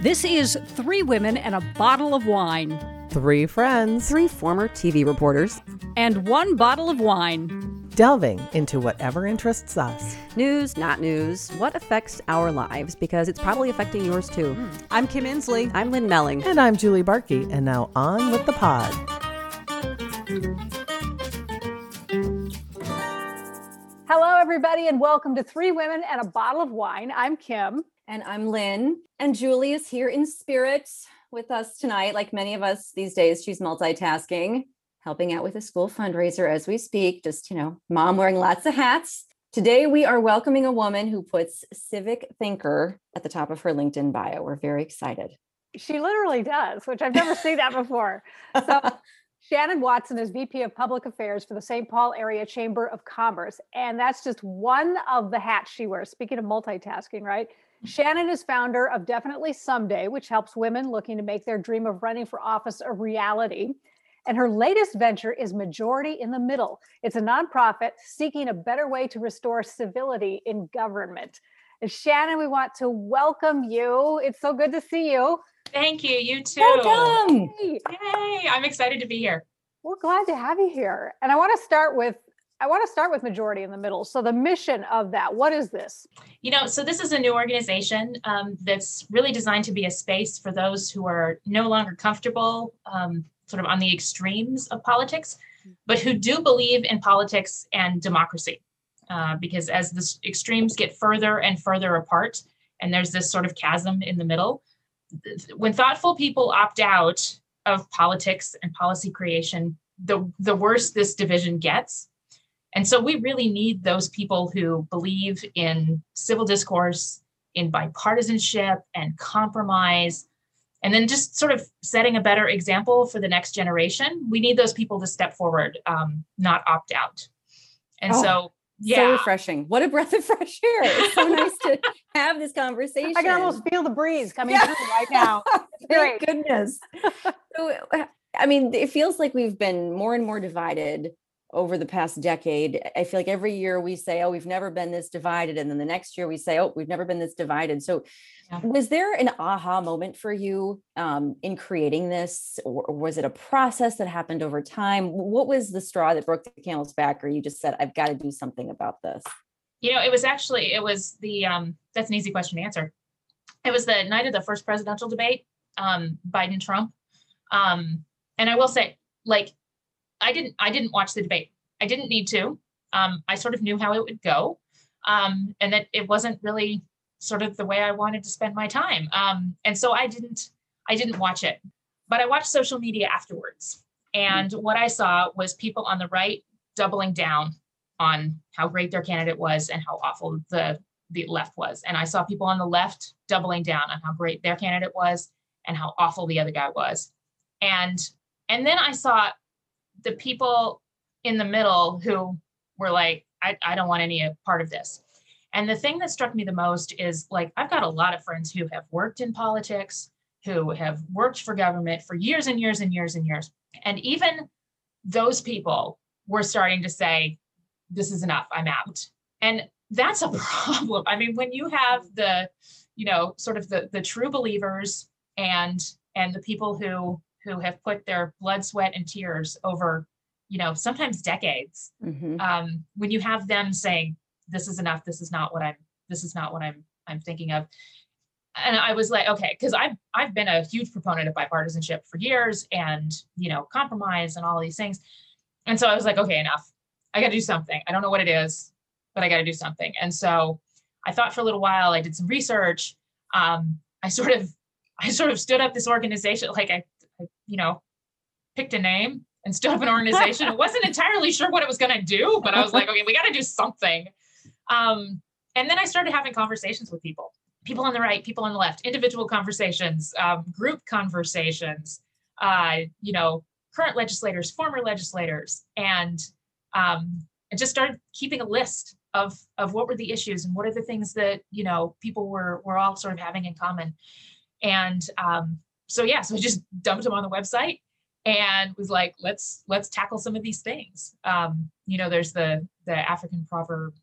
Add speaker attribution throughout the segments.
Speaker 1: This is Three Women and a Bottle of Wine.
Speaker 2: Three friends.
Speaker 3: Three former TV reporters.
Speaker 1: And one bottle of wine.
Speaker 2: Delving into whatever interests us.
Speaker 3: News, not news, what affects our lives, because it's probably affecting yours too. Hmm.
Speaker 4: I'm Kim Insley.
Speaker 3: I'm Lynn Melling.
Speaker 2: And I'm Julie Barkey. And now on with the pod.
Speaker 1: Hello, everybody, and welcome to Three Women and a Bottle of Wine. I'm Kim.
Speaker 3: And I'm Lynn. And Julie is here in spirit with us tonight. Like many of us these days, she's multitasking, helping out with a school fundraiser as we speak. Just, you know, mom wearing lots of hats. Today, we are welcoming a woman who puts civic thinker at the top of her LinkedIn bio. We're very excited.
Speaker 1: She literally does, which I've never seen that before. So, Shannon Watson is VP of Public Affairs for the St. Paul Area Chamber of Commerce. And that's just one of the hats she wears. Speaking of multitasking, right? Shannon is founder of Definitely Someday, which helps women looking to make their dream of running for office a reality. And her latest venture is Majority in the Middle. It's a nonprofit seeking a better way to restore civility in government. And Shannon, we want to welcome you. It's so good to see you.
Speaker 5: Thank you. You too.
Speaker 3: Welcome.
Speaker 1: Hey,
Speaker 5: Yay. I'm excited to be here.
Speaker 1: we're glad to have you here. And I want to start with I want to start with Majority in the Middle. So the mission of that, what is this?
Speaker 5: You know, so this is a new organization um, that's really designed to be a space for those who are no longer comfortable, um, sort of on the extremes of politics, but who do believe in politics and democracy. Uh, because as the extremes get further and further apart, and there's this sort of chasm in the middle, when thoughtful people opt out of politics and policy creation, the, the worse this division gets. And so we really need those people who believe in civil discourse, in bipartisanship and compromise, and then just sort of setting a better example for the next generation. We need those people to step forward, um, not opt out. And
Speaker 3: Oh,
Speaker 5: so,
Speaker 3: So
Speaker 5: yeah,
Speaker 3: refreshing. What a breath of fresh air. It's so nice to have this conversation.
Speaker 1: I can almost feel the breeze coming
Speaker 3: Yeah.
Speaker 1: through right now.
Speaker 3: Thank
Speaker 1: Great.
Speaker 3: goodness. so, uh, I mean, it feels like we've been more and more divided over the past decade. I feel like every year we say, oh, we've never been this divided. And then the next year we say, oh, we've never been this divided. So,
Speaker 5: Yeah.
Speaker 3: was there an aha moment for you um, in creating this? Or, or was it a process that happened over time? What was the straw that broke the camel's back? Or you just said, I've got to do something about this?
Speaker 5: you know, it was actually, it was the, um, that's an easy question to answer. It was the night of the first presidential debate, um, Biden Trump. Um, and I will say, like, I didn't, I didn't watch the debate. I didn't need to. Um, I sort of knew how it would go. Um, and that it wasn't really sort of the way I wanted to spend my time. Um, and so I didn't, I didn't watch it, but I watched social media afterwards. And what I saw was people on the right doubling down on how great their candidate was and how awful the the left was. And I saw people on the left doubling down on how great their candidate was and how awful the other guy was. And and then I saw the people in the middle who were like, I, I don't want any part of this. And the thing that struck me the most is like I've got a lot of friends who have worked in politics, who have worked for government for years and years and years and years. And even those people were starting to say, this is enough i'm out and that's a problem i mean when you have the you know sort of the the true believers and and the people who who have put their blood sweat and tears over you know sometimes decades
Speaker 3: Mhm.
Speaker 5: um when you have them saying this is enough this is not what i'm this is not what i'm i'm thinking of and i was like okay because i've i've been a huge proponent of bipartisanship for years and you know compromise and all these things and so i was like okay enough I got to do something. I don't know what it is, but I got to do something. And so I thought for a little while. I did some research. Um, I sort of, I sort of stood up this organization. Like I, you know, picked a name and stood up an organization. I wasn't entirely sure what it was going to do, but I was like, okay, we got to do something. Um, and then I started having conversations with people, people on the right, people on the left, individual conversations, um, group conversations. Uh, you know, current legislators, former legislators, and um, and just started keeping a list of of what were the issues and what are the things that you know people were were all sort of having in common and um, so yeah so i just dumped them on the website and was like let's let's tackle some of these things um, you know there's the the african proverb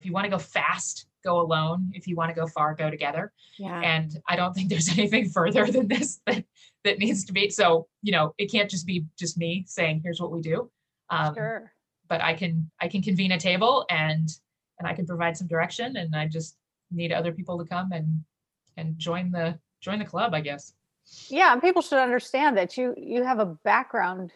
Speaker 5: if you want to go fast go alone. If you want to go far, go together.
Speaker 3: Yeah.
Speaker 5: And I don't think there's anything further than this that that needs to be. So, you know, it can't just be just me saying, here's what we do. Um,
Speaker 1: Sure.
Speaker 5: but I can I can convene a table and and I can provide some direction and I just need other people to come and and join the join the club, I guess.
Speaker 1: Yeah, and people should understand that you you have a background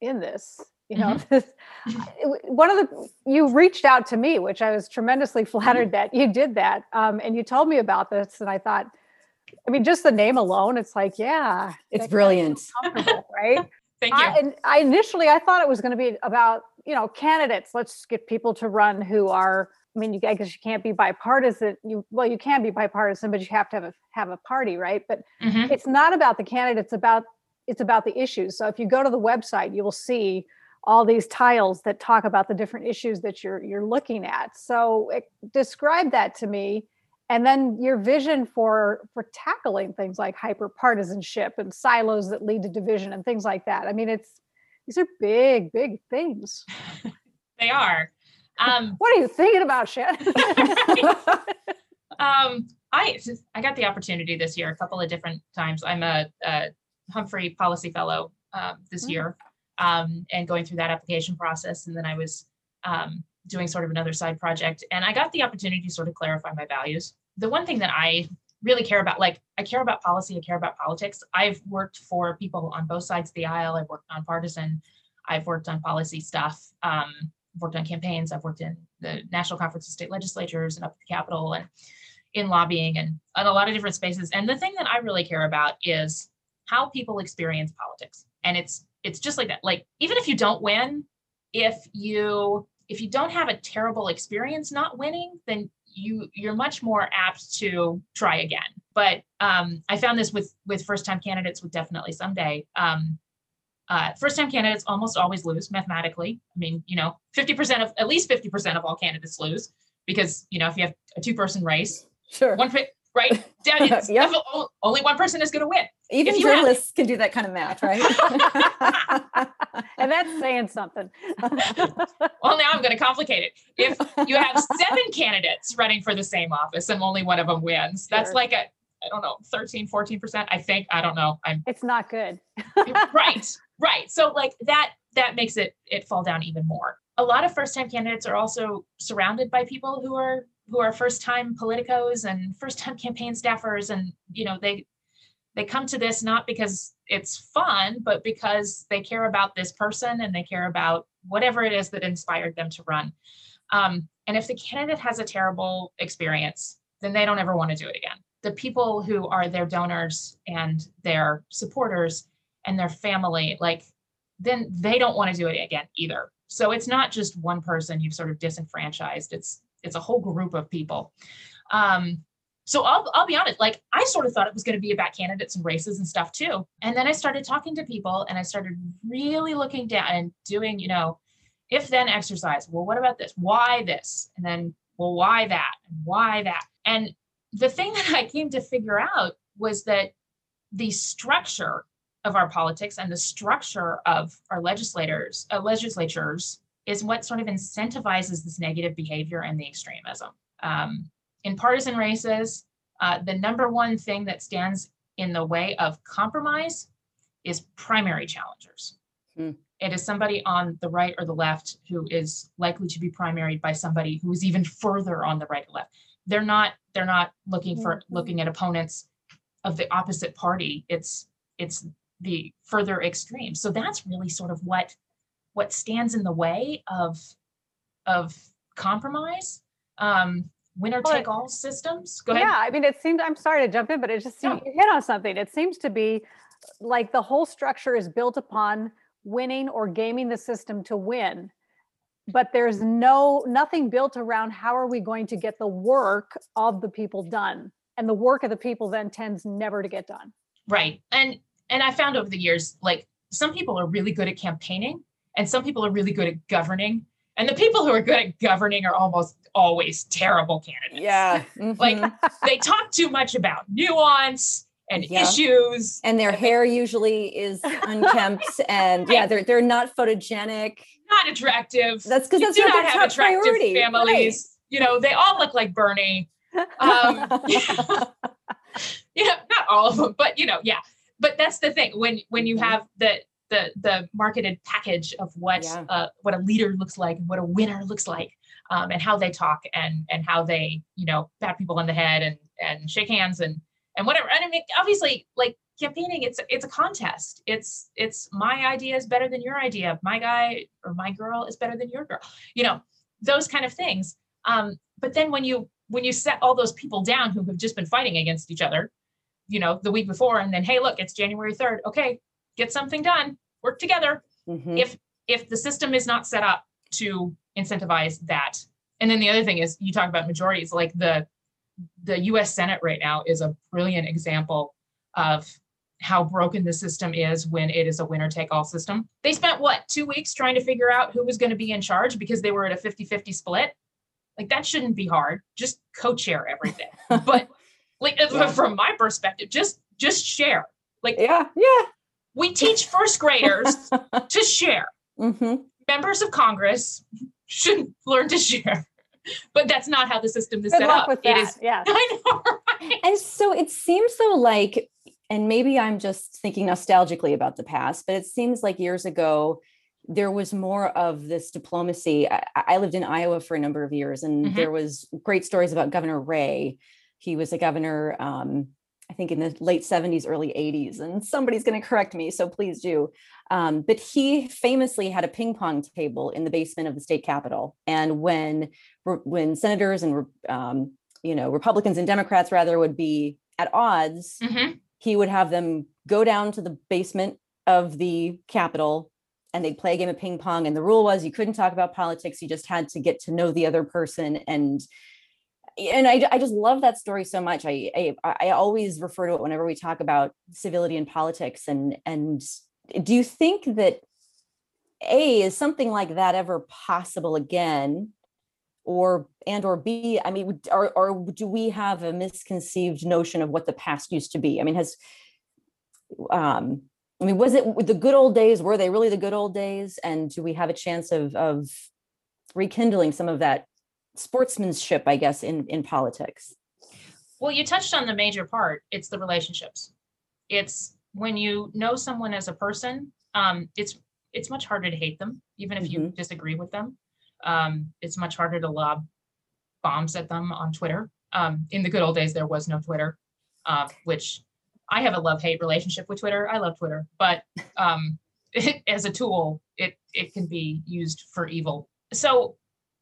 Speaker 1: in this. You know, this, it w- one of the you reached out to me, which I was tremendously flattered that you did that, um, and you told me about this, and I thought, I mean, just the name alone, it's like, yeah,
Speaker 3: It's brilliant.
Speaker 1: right?
Speaker 5: Thank you.
Speaker 1: I, and I initially I thought it was going to be about you know candidates. Let's get people to run who are. I mean, you, I guess you can't be bipartisan. You well, you can be bipartisan, but you have to have a have a party, right? But
Speaker 5: Mhm.
Speaker 1: it's not about the candidates. About it's about the issues. So if you go to the website, you will see all these tiles that talk about the different issues that you're you're looking at. So it, describe that to me, and then your vision for for tackling things like hyperpartisanship and silos that lead to division and things like that. I mean, it's these are big, big things.
Speaker 5: They are. Um
Speaker 1: What are you thinking about, Shannon?
Speaker 5: um I I got the opportunity this year a couple of different times. I'm a, a Humphrey Policy Fellow um, this
Speaker 1: Mm.
Speaker 5: year um, and going through that application process. And then I was um, doing sort of another side project. And I got the opportunity to sort of clarify my values. The one thing that I really care about, like I care about policy, I care about politics. I've worked for people on both sides of the aisle. I've worked nonpartisan. I've worked on policy stuff. Um, I've worked on campaigns. I've worked in the National Conference of State Legislatures and up at the Capitol and in lobbying and, and a lot of different spaces. And the thing that I really care about is how people experience politics. And it's it's just like that. Like even if you don't win, if you if you don't have a terrible experience not winning, then you you're much more apt to try again. But um, I found this with with first time candidates with definitely someday. Um, uh, first time candidates almost always lose mathematically. I mean, you know, 50% of at least 50% of all candidates lose because, you know, if you have a two person race,
Speaker 3: Sure.
Speaker 5: one fit, right? Down- it's-
Speaker 3: Yeah.
Speaker 5: Only one person is going to win.
Speaker 3: Even
Speaker 5: if you have-
Speaker 3: journalists can do that kind of math, right?
Speaker 1: and that's saying something.
Speaker 5: Well, now I'm going to complicate it. If you have seven candidates running for the same office and only one of them wins, that's like a, I don't know, 13, 14%. I think, I don't know. I'm
Speaker 1: it's not good.
Speaker 5: right, right. So like that, that makes it, it fall down even more. A lot of first time candidates are also surrounded by people who are, who are first time politicos and first time campaign staffers. And, you know, they, they come to this not because it's fun, but because they care about this person and they care about whatever it is that inspired them to run. Um, and if the candidate has a terrible experience, then they don't ever want to do it again. The people who are their donors and their supporters and their family, like, then they don't want to do it again either. So it's not just one person you've sort of disenfranchised. It's it's a whole group of people. Um, so I'll, I'll be honest, like I sort of thought it was going to be about candidates and races and stuff too. And then I started talking to people and I started really looking down and doing, you know, if then exercise. Well, what about this? Why this? And then, well, why that? And why that? And the thing that I came to figure out was that the structure of our politics and the structure of our legislators, uh, legislatures is what sort of incentivizes this negative behavior and the extremism. Um, in partisan races, uh, the number one thing that stands in the way of compromise is primary challengers.
Speaker 3: Hmm.
Speaker 5: It is somebody on the right or the left who is likely to be primaried by somebody who is even further on the right or left. They're not. They're not looking for
Speaker 1: Mhm.
Speaker 5: looking at opponents of the opposite party. It's it's the further extreme. So that's really sort of what what stands in the way of of compromise. Um, winner take all systems. Go ahead.
Speaker 1: Yeah, I mean, it seemed, I'm sorry to jump in, but it just seemed
Speaker 5: No.
Speaker 1: hit on something. It seems to be like the whole structure is built upon winning or gaming the system to win. But there's no, nothing built around how are we going to get the work of the people done? And the work of the people then tends never to get done.
Speaker 5: Right. And and I found over the years, like some people are really good at campaigning and some people are really good at governing. And the people who are good at governing are almost always terrible candidates.
Speaker 3: yeah.
Speaker 5: Like
Speaker 3: mhm.
Speaker 5: they talk too much about nuance and
Speaker 3: Yeah.
Speaker 5: issues.
Speaker 3: and their hair usually is unkempt and yeah, they're they're not photogenic.
Speaker 5: not attractive.
Speaker 3: That's because that's
Speaker 5: do
Speaker 3: not
Speaker 5: have attractive
Speaker 3: priority.
Speaker 5: families. You know, they all look like Bernie. Um, you know, not all of them, but you know, yeah. But that's the thing when when you
Speaker 3: Mhm.
Speaker 5: have the the the marketed package of what
Speaker 3: Yeah.
Speaker 5: uh, what a leader looks like, and what a winner looks like, um, and how they talk and and how they you know pat people on the head and and shake hands and and whatever. And I mean, obviously, like campaigning, it's it's a contest. It's it's my idea is better than your idea. My guy or my girl is better than your girl. You know, those kind of things. Um, but then when you when you set all those people down who have just been fighting against each other, you know, the week before, and then hey, look, it's January third. Okay, get something done. Work together.
Speaker 3: Mhm.
Speaker 5: If if the system is not set up to incentivize that, and then the other thing is you talk about majorities, like the the U.S. Senate right now is a brilliant example of how broken the system is when it is a winner take all system. They spent what, two weeks trying to figure out who was going to be in charge because they were at a 50 50 split. Like that shouldn't be hard. Just co chair everything. But like
Speaker 3: Yeah.
Speaker 5: from my perspective, just just share. Like
Speaker 3: yeah, yeah.
Speaker 5: we teach first graders to share.
Speaker 3: hmm
Speaker 5: Members of Congress should learn to share. But that's not how the system is
Speaker 1: Good
Speaker 5: set
Speaker 1: luck
Speaker 5: up.
Speaker 1: with
Speaker 5: It
Speaker 1: that.
Speaker 5: is
Speaker 1: yeah.
Speaker 5: I know, right?
Speaker 3: And so it seems though like, and maybe I'm just thinking nostalgically about the past, but it seems like years ago there was more of this diplomacy. I, I lived in Iowa for a number of years, and
Speaker 5: Mhm.
Speaker 3: there was great stories about Governor Ray. He was a governor, um, I think, in the late 70s, early 80s, and somebody's going to correct me, so please do. Um, but he famously had a ping pong table in the basement of the state capitol, and when when senators and um, you know Republicans and Democrats rather would be at odds,
Speaker 5: Mhm.
Speaker 3: he would have them go down to the basement of the Capitol and they'd play a game of ping pong. And the rule was you couldn't talk about politics. You just had to get to know the other person. And and I, I just love that story so much. I, I I always refer to it whenever we talk about civility and politics. And and do you think that a is something like that ever possible again? or and or b i mean or, or do we have a misconceived notion of what the past used to be i mean has um i mean was it the good old days were they really the good old days and do we have a chance of of rekindling some of that sportsmanship i guess in in politics
Speaker 5: Well, you touched on the major part. It's the relationships. It's when you know someone as a person, um, it's it's much harder to hate them, even if you disagree with them. Um, it's much harder to lob bombs at them on Twitter. Um, in the good old days, there was no Twitter, uh, which I have a love-hate relationship with Twitter. I love Twitter, but um, as a tool, it it can be used for evil. So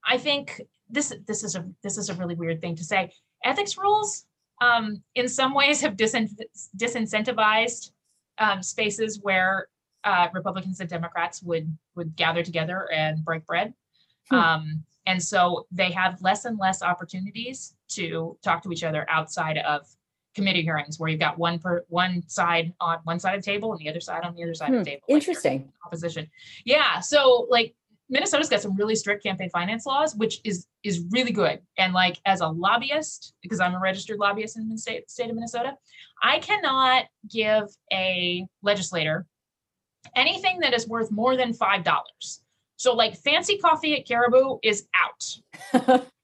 Speaker 5: I think this this is a this is a really weird thing to say. Ethics rules, um, in some ways, have disin- disincentivized um, spaces where uh, Republicans and Democrats would would gather together and break bread.
Speaker 3: Hmm.
Speaker 5: Um, and so they have less and less opportunities to talk to each other outside of committee hearings, where you've got one per one side on one side of the table and the other side on the other side of
Speaker 3: Hmm,
Speaker 5: the table. like
Speaker 3: interesting
Speaker 5: opposition. Yeah. So like Minnesota's got some really strict campaign finance laws, which is is really good. And like as a lobbyist, because I'm a registered lobbyist in the state state of Minnesota, I cannot give a legislator anything that is worth more than five dollars. So like fancy coffee at Caribou is out.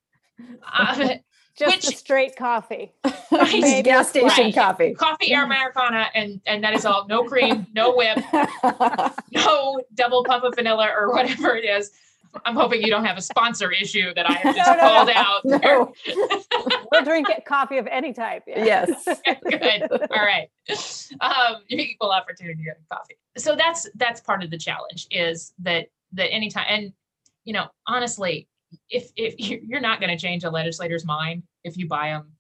Speaker 5: Uh,
Speaker 1: Just a
Speaker 5: Which-
Speaker 1: straight coffee.
Speaker 5: Right.
Speaker 3: gas station
Speaker 5: Right.
Speaker 3: coffee
Speaker 5: coffee Americana and and that is all. No cream, no whip, no double pump of vanilla or whatever it is. I'm hoping you don't have a sponsor issue that I have just
Speaker 1: No, no,
Speaker 5: called
Speaker 1: no.
Speaker 5: out. there.
Speaker 3: no
Speaker 1: We'll drink it- coffee of any type. yeah.
Speaker 3: yes
Speaker 5: Good. All right. Um, equal opportunity of coffee. So that's that's part of the challenge is that that anytime and you know honestly, if if you- you're not going to change a legislator's mind if you buy them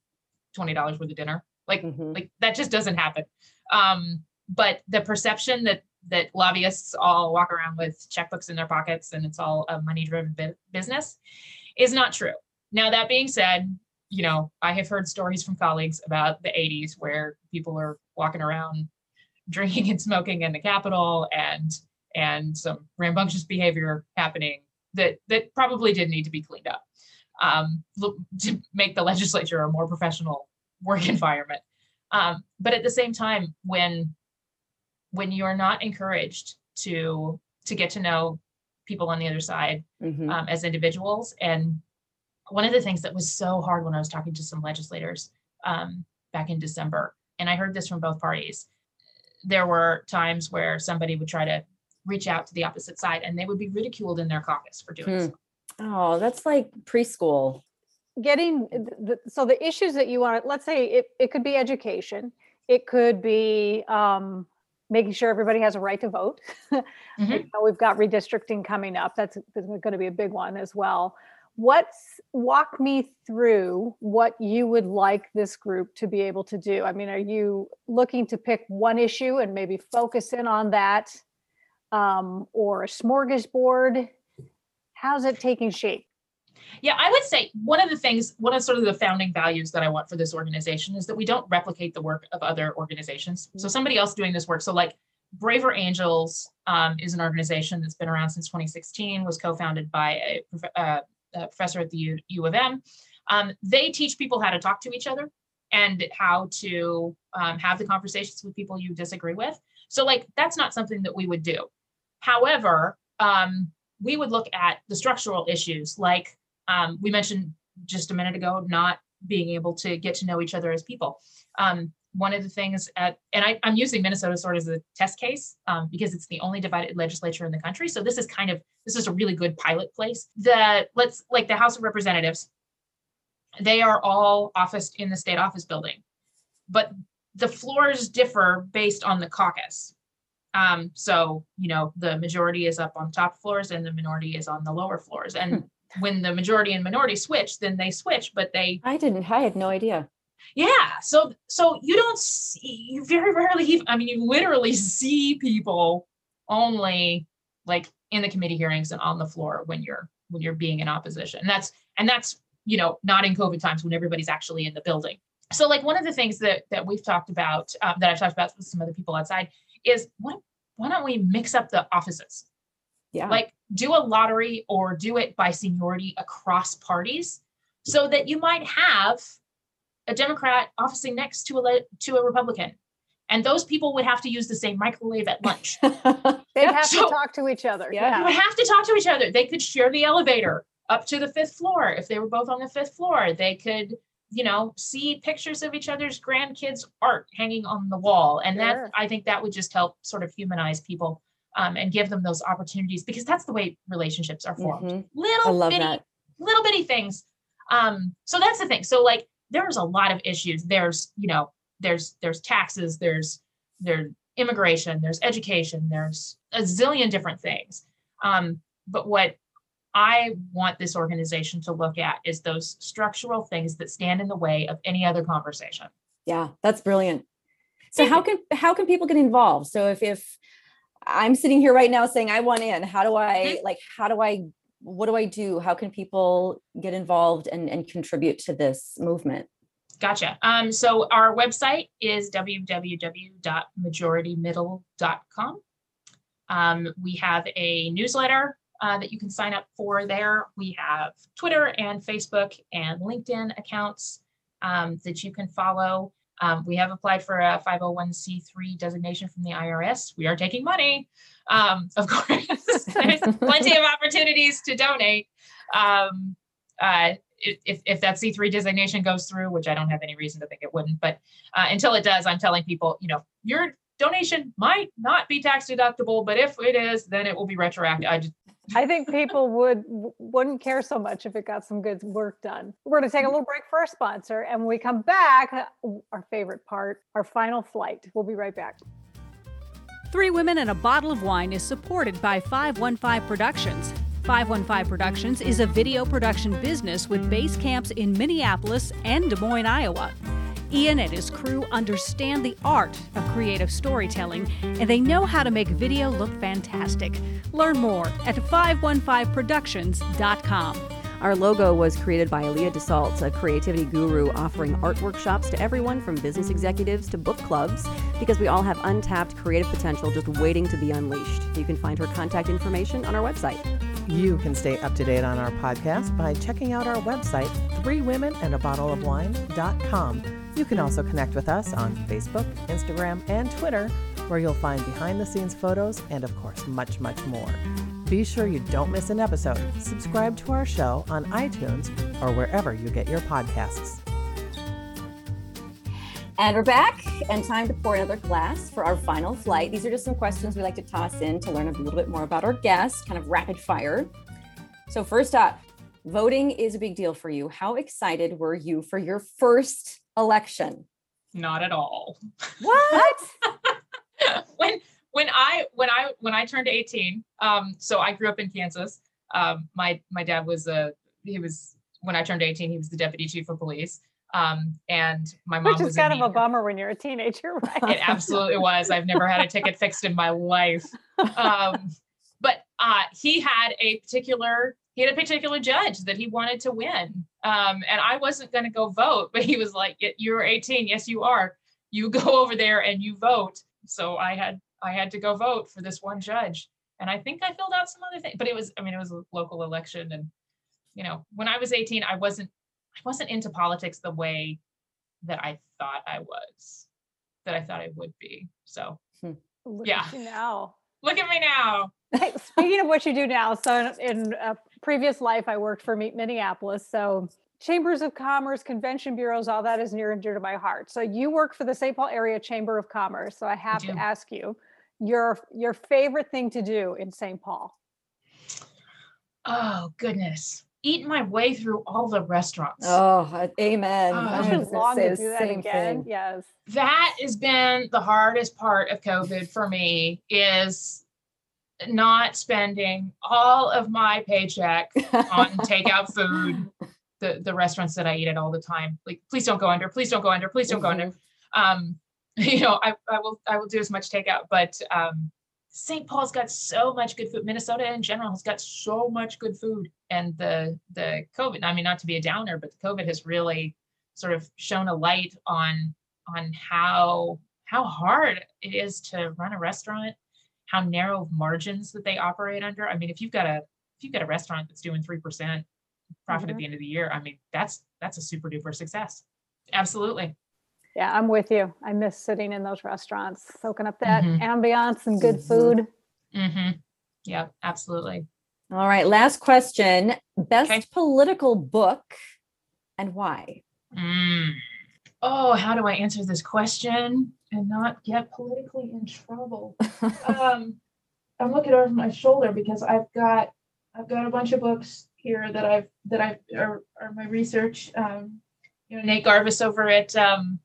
Speaker 5: twenty dollars worth of dinner, like
Speaker 3: Mhm.
Speaker 5: like that just doesn't happen. Um, but the perception that that lobbyists all walk around with checkbooks in their pockets and it's all a money driven bu- business is not true. Now that being said, you know, I have heard stories from colleagues about the 80s where people are walking around drinking and smoking in the Capitol and and some rambunctious behavior happening that that probably did need to be cleaned up um, to make the legislature a more professional work environment. Um, but at the same time, when when you're not encouraged to to get to know people on the other side
Speaker 3: Mhm.
Speaker 5: um, as individuals and one of the things that was so hard when I was talking to some legislators um, back in December, and I heard this from both parties, there were times where somebody would try to reach out to the opposite side and they would be ridiculed in their caucus for doing
Speaker 3: Hmm.
Speaker 5: so.
Speaker 3: Oh, that's like preschool.
Speaker 1: getting the, so the issues that you want let's say it, it could be education it could be um, making sure everybody has a right to vote.
Speaker 5: Mhm.
Speaker 1: We've got redistricting coming up. That's, going to be a big one as well. What's walk me through what you would like this group to be able to do. I mean are you looking to pick one issue and maybe focus in on that um, or a smorgasbord? How's it taking shape
Speaker 5: Yeah, I would say one of the things, one of sort of the founding values that I want for this organization is that we don't replicate the work of other organizations. So somebody else doing this work. So like Braver Angels um, is an organization that's been around since 2016, was co-founded by a, prof- uh, a professor at the U, U of M. Um, they teach people how to talk to each other and how to um, have the conversations with people you disagree with. So like that's not something that we would do. However, um, we would look at the structural issues like um, we mentioned just a minute ago not being able to get to know each other as people. Um, one of the things at, and I, I'm using Minnesota sort of as a test case um, because it's the only divided legislature in the country. So this is kind of this is a really good pilot place. The let's like the House of Representatives, they are all officed in the state office building, but the floors differ based on the caucus. Um, so you know the majority is up on top floors and the minority is on the lower floors. And when the majority and minority switch, then they switch, but they
Speaker 3: I didn't, I had no idea.
Speaker 5: yeah. So so you don't see you very rarely even I mean you literally see people only like in the committee hearings and on the floor when you're when you're being in opposition. And that's and that's you know not in COVID times when everybody's actually in the building. So like one of the things that that we've talked about um, that I've talked about with some other people outside is what why don't we mix up the offices?
Speaker 3: Yeah.
Speaker 5: like do a lottery or do it by seniority across parties so that you might have a democrat officing next to a le- to a republican and those people would have to use the same microwave at lunch
Speaker 1: They'd
Speaker 3: Yeah,
Speaker 1: have
Speaker 5: so-
Speaker 1: to talk to each other.
Speaker 3: Yeah.
Speaker 5: they would have to talk to each other they could share the elevator up to the fifth floor if they were both on the fifth floor they could you know see pictures of each other's grandkids art hanging on the wall and that
Speaker 1: Sure.
Speaker 5: i think that would just help sort of humanize people um, and give them those opportunities because that's the way relationships are formed
Speaker 3: Mhm.
Speaker 5: little bitty,
Speaker 3: that.
Speaker 5: little bitty things. Um, so that's the thing. So like there's a lot of issues. There's, you know, there's there's taxes, there's there's immigration, there's education, there's a zillion different things. Um, but what I want this organization to look at is those structural things that stand in the way of any other conversation.
Speaker 3: Yeah, that's brilliant. So how can how can people get involved? So if if I'm sitting here right now saying I want in, how do I like how do I what do I do? How can people get involved and and contribute to this movement?
Speaker 5: Gotcha. Um, so our website is www.majoritymiddle.com. Um, we have a newsletter uh, that you can sign up for there. We have Twitter and Facebook and LinkedIn accounts um, that you can follow. Um, we have applied for a 501c3 designation from the IRS. We are taking money. Um, of course, there's plenty of opportunities to donate. Um, uh, if- if, that C3 designation goes through, which I don't have any reason to think it wouldn't, but uh, until it does, I'm telling people, you know, your donation might not be tax deductible, but if it is, then it will be retroactive. I just,
Speaker 1: I think people would wouldn't care so much if it got some good work done. We're going to take a mm-hmm. little break for our sponsor, and when we come back, our favorite part, our final flight. We'll be right back.
Speaker 4: Three Women and a Bottle of Wine is supported by 515 Productions. 515 Productions is a video production business with base camps in Minneapolis and Des Moines, Iowa. Ian and his crew understand the art of creative storytelling and they know how to make video look fantastic. Learn more at 515productions.com.
Speaker 6: Our logo was created by Aaliyah DeSalt, a creativity guru offering art workshops to everyone from business executives to book clubs because we all have untapped creative potential just waiting to be unleashed. You can find her contact information on our website.
Speaker 2: You can stay up to date on our podcast by checking out our website, threewomenandabottleofwine.com. You can also connect with us on Facebook, Instagram, and Twitter where you'll find behind the scenes photos and, of course, much, much more. Be sure you don't miss an episode. Subscribe to our show on iTunes or wherever you get your podcasts.
Speaker 3: And we're back, and time to pour another glass for our final flight. These are just some questions we like to toss in to learn a little bit more about our guests, kind of rapid fire. So, first up, voting is a big deal for you. How excited were you for your first election?
Speaker 5: Not at all.
Speaker 3: What?
Speaker 5: when when I when I when I turned 18, um, so I grew up in Kansas. Um, my my dad was a he was when I turned 18, he was the deputy chief of police. Um, and my mom
Speaker 1: Which is
Speaker 5: was
Speaker 1: kind of a bummer when you're a teenager, right?
Speaker 5: It absolutely was. I've never had a ticket fixed in my life. Um, but uh, he had a particular he had a particular judge that he wanted to win, um, and I wasn't going to go vote, but he was like, "You're 18. Yes, you are. You go over there and you vote." So I had I had to go vote for this one judge, and I think I filled out some other thing, but it was I mean it was a local election, and you know when I was 18, I wasn't I wasn't into politics the way that I thought I was, that I thought I would be. So
Speaker 1: Look
Speaker 5: Yeah.
Speaker 1: at you now.
Speaker 5: look at me now.
Speaker 1: Speaking of what you do now, so in, in a previous life, I worked for Mi- Minneapolis. So chambers of commerce, convention bureaus, all that is near and dear to my heart. So you work for the St. Paul Area Chamber of Commerce. So I have to ask you your your favorite thing to do in St. Paul.
Speaker 5: Oh goodness. Eat my way through all the restaurants.
Speaker 3: oh, uh, amen.
Speaker 5: Oh,
Speaker 3: I
Speaker 1: I
Speaker 3: was gonna
Speaker 1: long to do that again.
Speaker 3: thing.
Speaker 1: Yes.
Speaker 5: That has been the hardest part of COVID for me is not spending all of my paycheck on takeout food, the, the restaurants that I eat at all the time. Like, please don't go under, please don't go under, please don't go under. um you know I, I will i will do as much takeout but um st paul's got so much good food minnesota in general has got so much good food and the the covid i mean not to be a downer but the covid has really sort of shown a light on on how how hard it is to run a restaurant how narrow margins that they operate under i mean if you've got a if you've got a restaurant that's doing 3% profit at
Speaker 1: Mhm.
Speaker 5: the end of the year i mean that's that's a super duper success absolutely
Speaker 1: Yeah, I'm with you. I miss sitting in those restaurants, soaking up that
Speaker 5: Mhm.
Speaker 1: ambiance and good
Speaker 3: Mhm.
Speaker 1: food.
Speaker 5: Mm-hmm. Yeah, absolutely.
Speaker 3: All right, last question. Best
Speaker 5: Okay.
Speaker 3: political book and why?
Speaker 5: Mm. Oh, how do I answer this question and not get politically in trouble? um, I'm looking over my shoulder because I've got I've got a bunch of books here that I've that I are, are my research. Um, you know, Nate Garvis over at um,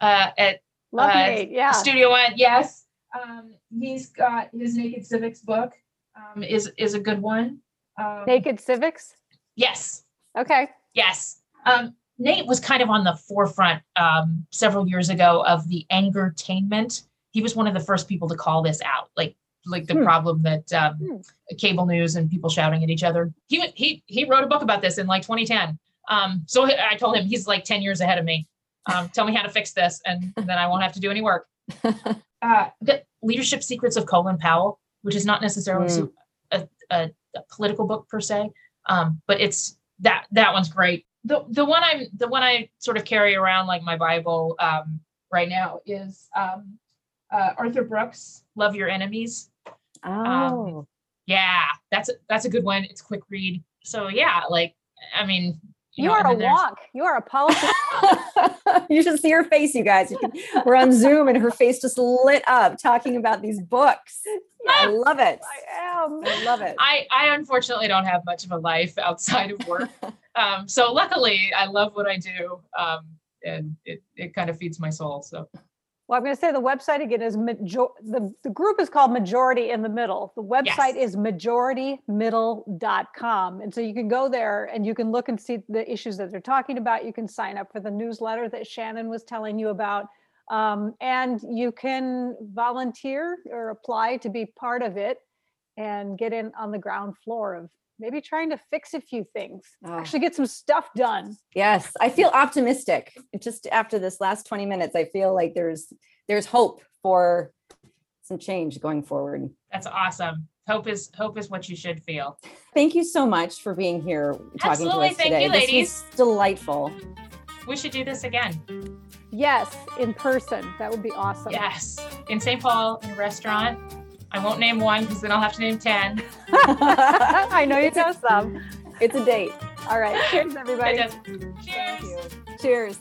Speaker 5: uh, at
Speaker 1: Love
Speaker 5: Uh,
Speaker 1: Nate. Yeah.
Speaker 5: Studio One. Yes, um, he's got his Naked Civics book. Um, is is a good one. Um,
Speaker 1: Naked Civics.
Speaker 5: Yes,
Speaker 1: Okay.
Speaker 5: Yes. Um, Nate was kind of on the forefront um, several years ago of the angertainment. He was one of the first people to call this out, like like the
Speaker 3: Hmm.
Speaker 5: problem that um,
Speaker 1: Hmm.
Speaker 5: cable news and people shouting at each other. He he he wrote a book about this in like 2010. Um, so I told him he's like 10 years ahead of me. Um, tell me how to fix this, and then I won't have to do any work. Uh, the Leadership Secrets of Colin Powell, which is not necessarily su- a, a, a political book per se, um, but it's that that one's great. The the one I'm the one I sort of carry around like my Bible um, right now is um, uh, Arthur Brooks, Love Your Enemies.
Speaker 3: Oh,
Speaker 5: Yeah, that's a, that's a good one. It's a quick read. So yeah, like I mean,
Speaker 1: You,
Speaker 5: know,
Speaker 1: are a wonk. You are a politician.
Speaker 3: you should see her face, you guys. You can, we're on Zoom and her face just lit up talking about these books. I love it.
Speaker 1: I am.
Speaker 3: I love it.
Speaker 5: I, I unfortunately don't have much of a life outside of work. Um, so luckily I love what I do. Um, and it, it kind of feeds my soul. So
Speaker 1: Well, I'm going to say the website again is major- the, the group is called Majority in the Middle. The website is majoritymiddle.com. And so you can go there and you can look and see the issues that they're talking about. You can sign up for the newsletter that Shannon was telling you about. Um, and you can volunteer or apply to be part of it and get in on the ground floor of maybe trying to fix a few things,
Speaker 3: Oh.
Speaker 1: actually get some stuff done.
Speaker 3: Yes, I feel optimistic. Just after this last 20 minutes, I feel like there's there's hope for some change going forward.
Speaker 5: that's awesome. Hope is hope is what you should feel.
Speaker 3: Thank you so much for being here talking
Speaker 5: Absolutely.
Speaker 3: to us
Speaker 5: Thank
Speaker 3: today.
Speaker 5: you,
Speaker 3: this
Speaker 5: ladies.
Speaker 3: was delightful.
Speaker 5: We should do this again.
Speaker 1: Yes, in person. That would be awesome.
Speaker 5: Yes, in St. Paul, in a restaurant. I won't name one because then I'll have to name 10.
Speaker 1: I know you know some.
Speaker 3: it's a date.
Speaker 1: All right. Cheers, everybody.
Speaker 5: Cheers.
Speaker 3: Cheers.